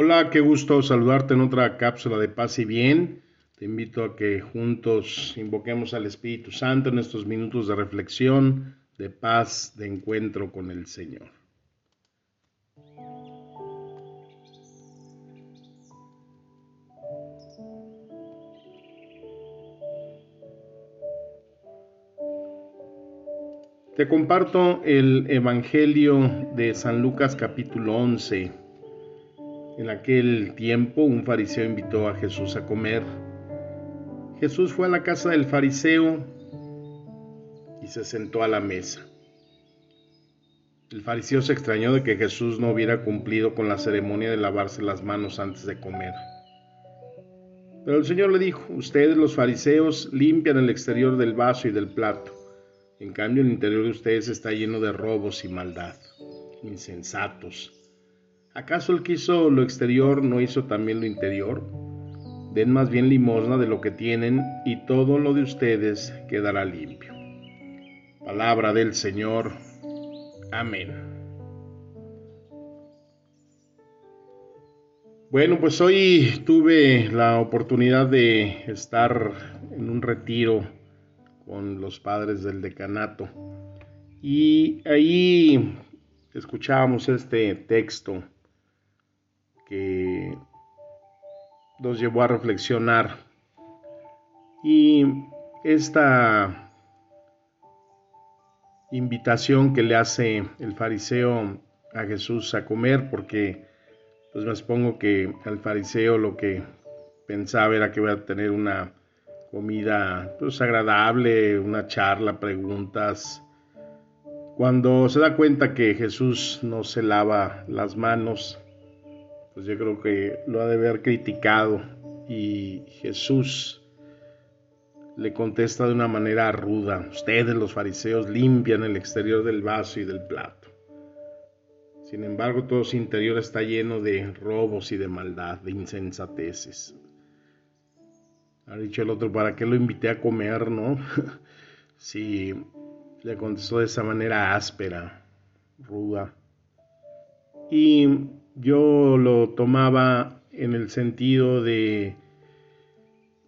Hola, qué gusto saludarte en otra cápsula de paz y bien. Te invito a que juntos invoquemos al Espíritu Santo en estos minutos de reflexión, de paz, de encuentro con el Señor. Te comparto el Evangelio de San Lucas capítulo 11. En aquel tiempo un fariseo invitó a Jesús a comer. Jesús fue a la casa del fariseo y se sentó a la mesa. El fariseo se extrañó de que Jesús no hubiera cumplido con la ceremonia de lavarse las manos antes de comer. Pero el Señor le dijo, ustedes los fariseos limpian el exterior del vaso y del plato en cambio, el interior de ustedes está lleno de robos y maldad. Insensatos. ¿Acaso el que hizo lo exterior no hizo también lo interior? Den más bien limosna de lo que tienen y todo lo de ustedes quedará limpio. Palabra del Señor. Amén. Bueno, pues hoy tuve la oportunidad de estar en un retiro con los padres del decanato. Y ahí escuchábamos este texto que nos llevó a reflexionar. Y esta invitación que le hace el fariseo a Jesús a comer, porque pues me supongo que al fariseo lo que pensaba era que iba a tener una comida pues agradable, una charla, preguntas. Cuando se da cuenta que Jesús no se lava las manos, pues yo creo que lo ha de haber criticado y Jesús le contesta de una manera ruda, ustedes los fariseos limpian el exterior del vaso y del plato. Sin embargo, todo su interior está lleno de robos y de maldad, de insensateces. Ha dicho el otro, ¿para qué lo invité a comer, no? sí, le contestó de esa manera áspera, ruda. Y yo lo tomaba en el sentido de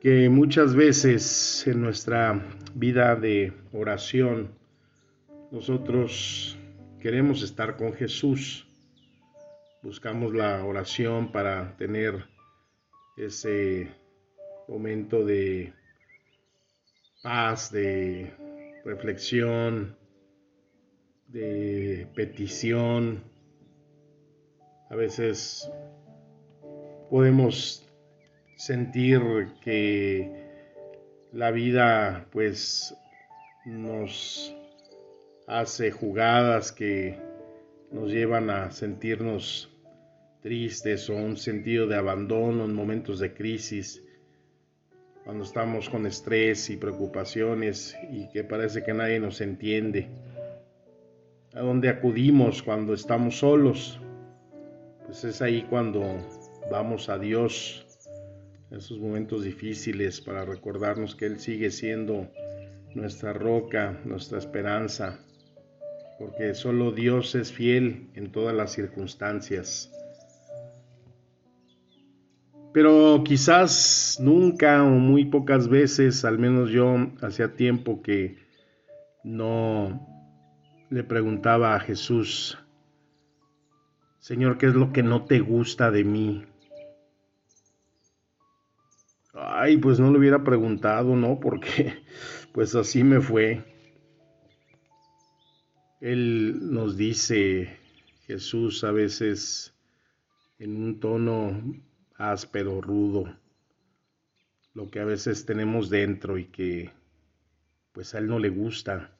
que muchas veces en nuestra vida de oración nosotros queremos estar con Jesús. Buscamos la oración para tener ese momento de paz, de reflexión, de petición. A veces podemos sentir que la vida pues nos hace jugadas que nos llevan a sentirnos tristes o un sentido de abandono en momentos de crisis cuando estamos con estrés y preocupaciones y que parece que nadie nos entiende. A dónde acudimos cuando estamos solos, pues es ahí cuando vamos a Dios en esos momentos difíciles para recordarnos que Él sigue siendo nuestra roca, nuestra esperanza, porque solo Dios es fiel en todas las circunstancias. Pero quizás nunca o muy pocas veces, al menos yo hacía tiempo que no le preguntaba a Jesús, Señor, ¿qué es lo que no te gusta de mí? Ay, pues no le hubiera preguntado, ¿no? Porque pues así me fue. Él nos dice, Jesús a veces en un tono áspero, rudo, lo que a veces tenemos dentro y que pues a él no le gusta.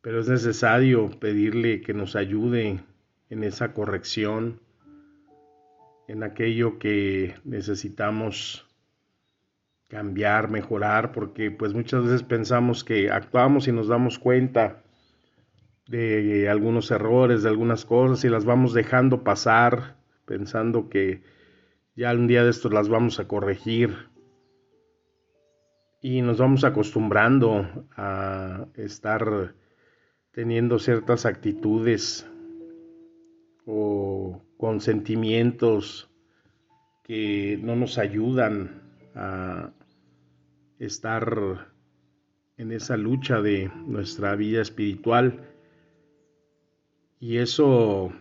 Pero es necesario pedirle que nos ayude en esa corrección, en aquello que necesitamos cambiar, mejorar, porque pues muchas veces pensamos que actuamos y nos damos cuenta de algunos errores, de algunas cosas y las vamos dejando pasar, pensando que ya un día de estos las vamos a corregir. Y nos vamos acostumbrando a estar teniendo ciertas actitudes o con sentimientos que no nos ayudan a estar en esa lucha de nuestra vida espiritual. Y eso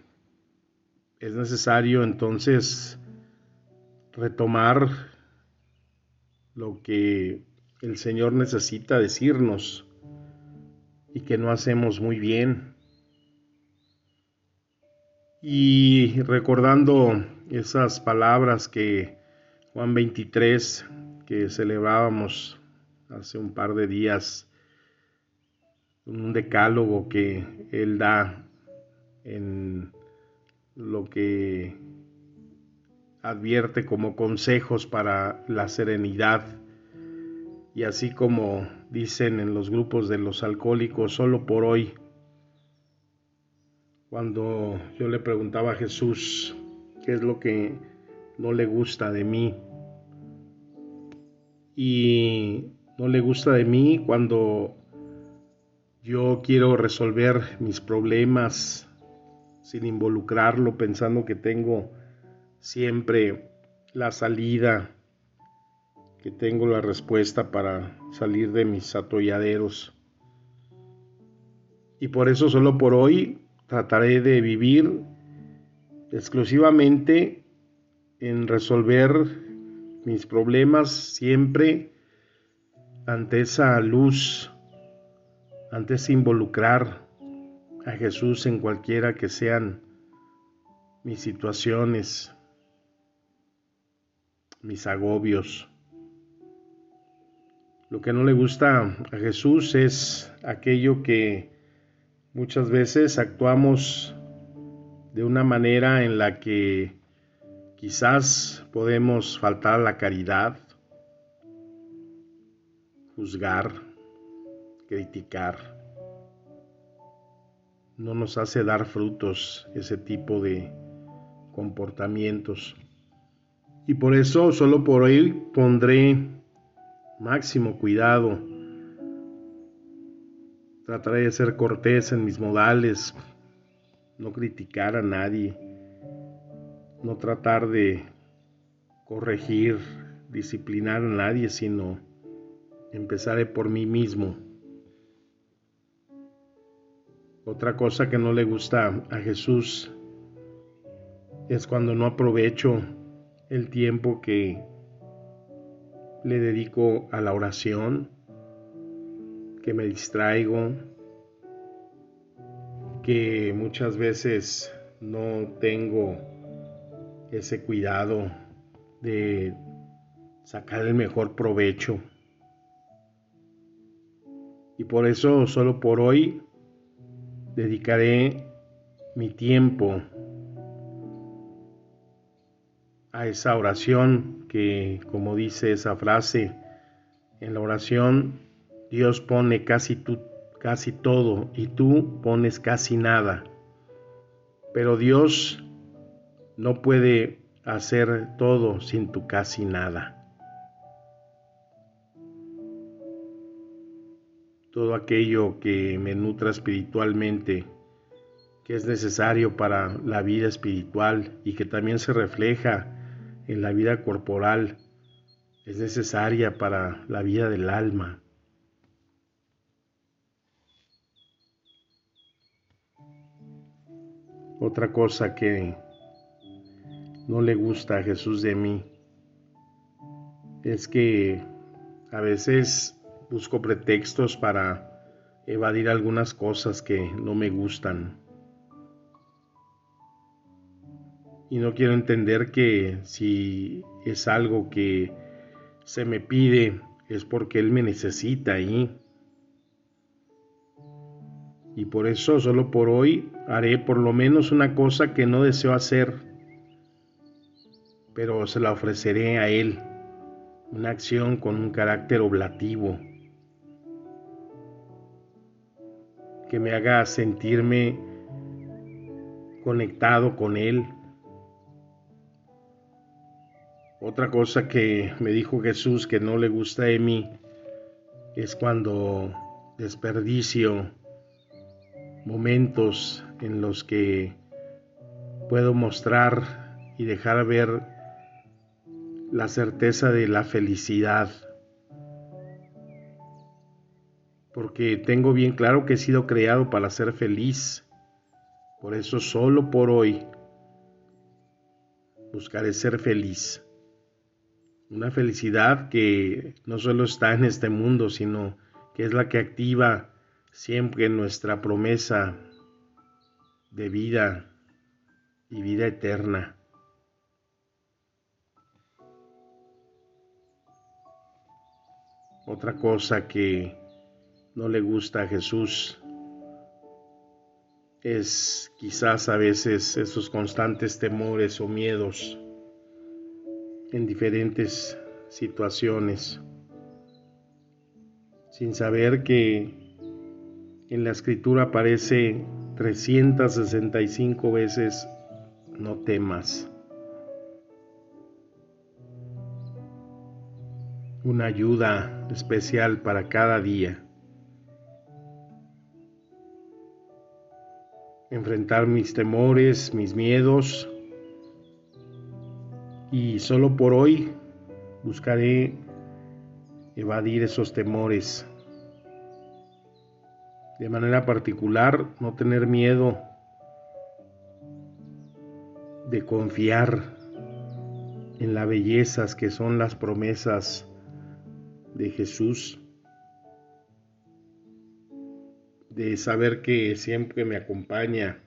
es necesario entonces retomar lo que el Señor necesita decirnos y que no hacemos muy bien. Y recordando esas palabras que Juan 23, que celebrábamos hace un par de días, un decálogo que Él da en lo que advierte como consejos para la serenidad. Y así como dicen en los grupos de los alcohólicos, solo por hoy, cuando yo le preguntaba a Jesús qué es lo que no le gusta de mí, y no le gusta de mí cuando yo quiero resolver mis problemas sin involucrarlo, pensando que tengo siempre la salida que tengo la respuesta para salir de mis atolladeros. Y por eso solo por hoy trataré de vivir exclusivamente en resolver mis problemas siempre ante esa luz, ante ese involucrar a Jesús en cualquiera que sean mis situaciones, mis agobios. Lo que no le gusta a Jesús es aquello que muchas veces actuamos de una manera en la que quizás podemos faltar a la caridad, juzgar, criticar. No nos hace dar frutos ese tipo de comportamientos. Y por eso solo por hoy pondré máximo cuidado. Trataré de ser cortés en mis modales, no criticar a nadie, no tratar de corregir, disciplinar a nadie, sino empezaré por mí mismo. Otra cosa que no le gusta a Jesús es cuando no aprovecho el tiempo que le dedico a la oración, que me distraigo, que muchas veces no tengo ese cuidado de sacar el mejor provecho. Y por eso solo por hoy dedicaré mi tiempo a esa oración que, como dice esa frase, en la oración Dios pone casi, todo y tú pones casi nada. Pero Dios no puede hacer todo sin tu casi nada. Todo aquello que me nutra espiritualmente, que es necesario para la vida espiritual y que también se refleja en la vida corporal es necesaria para la vida del alma. Otra cosa que no le gusta a Jesús de mí es que a veces busco pretextos para evadir algunas cosas que no me gustan. y no quiero entender que si es algo que se me pide es porque Él me necesita ahí. Y por eso solo por hoy haré por lo menos una cosa que no deseo hacer, pero se la ofreceré a Él, una acción con un carácter oblativo, que me haga sentirme conectado con Él. Otra cosa que me dijo Jesús que no le gusta de mí es cuando desperdicio momentos en los que puedo mostrar y dejar ver la certeza de la felicidad. Porque tengo bien claro que he sido creado para ser feliz. Por eso solo por hoy buscaré ser feliz. Una felicidad que no solo está en este mundo, sino que es la que activa siempre nuestra promesa de vida y vida eterna. Otra cosa que no le gusta a Jesús es quizás a veces esos constantes temores o miedos en diferentes situaciones, sin saber que en la escritura aparece 365 veces no temas. Una ayuda especial para cada día. Enfrentar mis temores, mis miedos, y solo por hoy buscaré evadir esos temores. De manera particular, no tener miedo de confiar en las bellezas que son las promesas de Jesús, de saber que siempre me acompaña,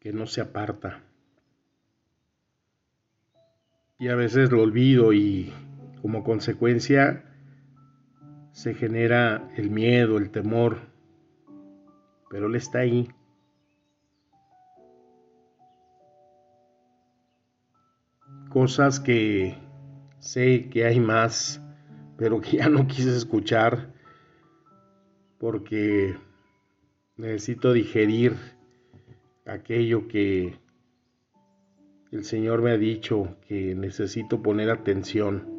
que no se aparta. Y a veces lo olvido y como consecuencia se genera el miedo, el temor, pero Él está ahí. Cosas que sé que hay más, pero que ya no quise escuchar porque necesito digerir aquello que el Señor me ha dicho que necesito poner atención.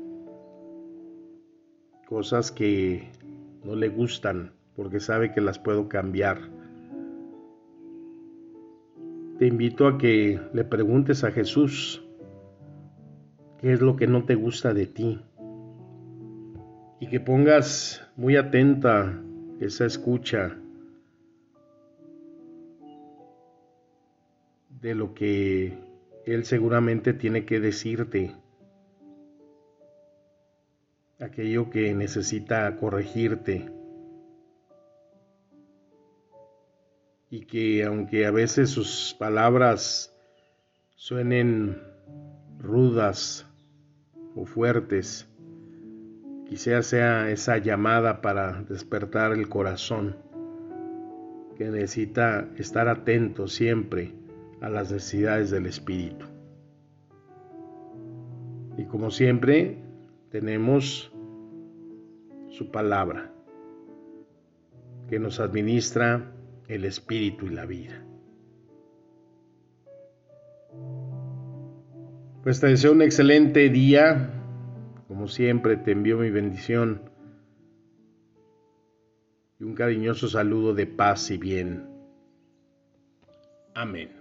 Cosas que no le gustan porque sabe que las puedo cambiar. Te invito a que le preguntes a Jesús qué es lo que no te gusta de ti y que pongas muy atenta esa escucha de lo que él seguramente tiene que decirte aquello que necesita corregirte. Y que aunque a veces sus palabras suenen rudas o fuertes, quizá sea esa llamada para despertar el corazón, que necesita estar atento siempre a las necesidades del Espíritu. Y como siempre, tenemos su palabra que nos administra el Espíritu y la vida. Pues te deseo un excelente día. Como siempre, te envío mi bendición y un cariñoso saludo de paz y bien. Amén.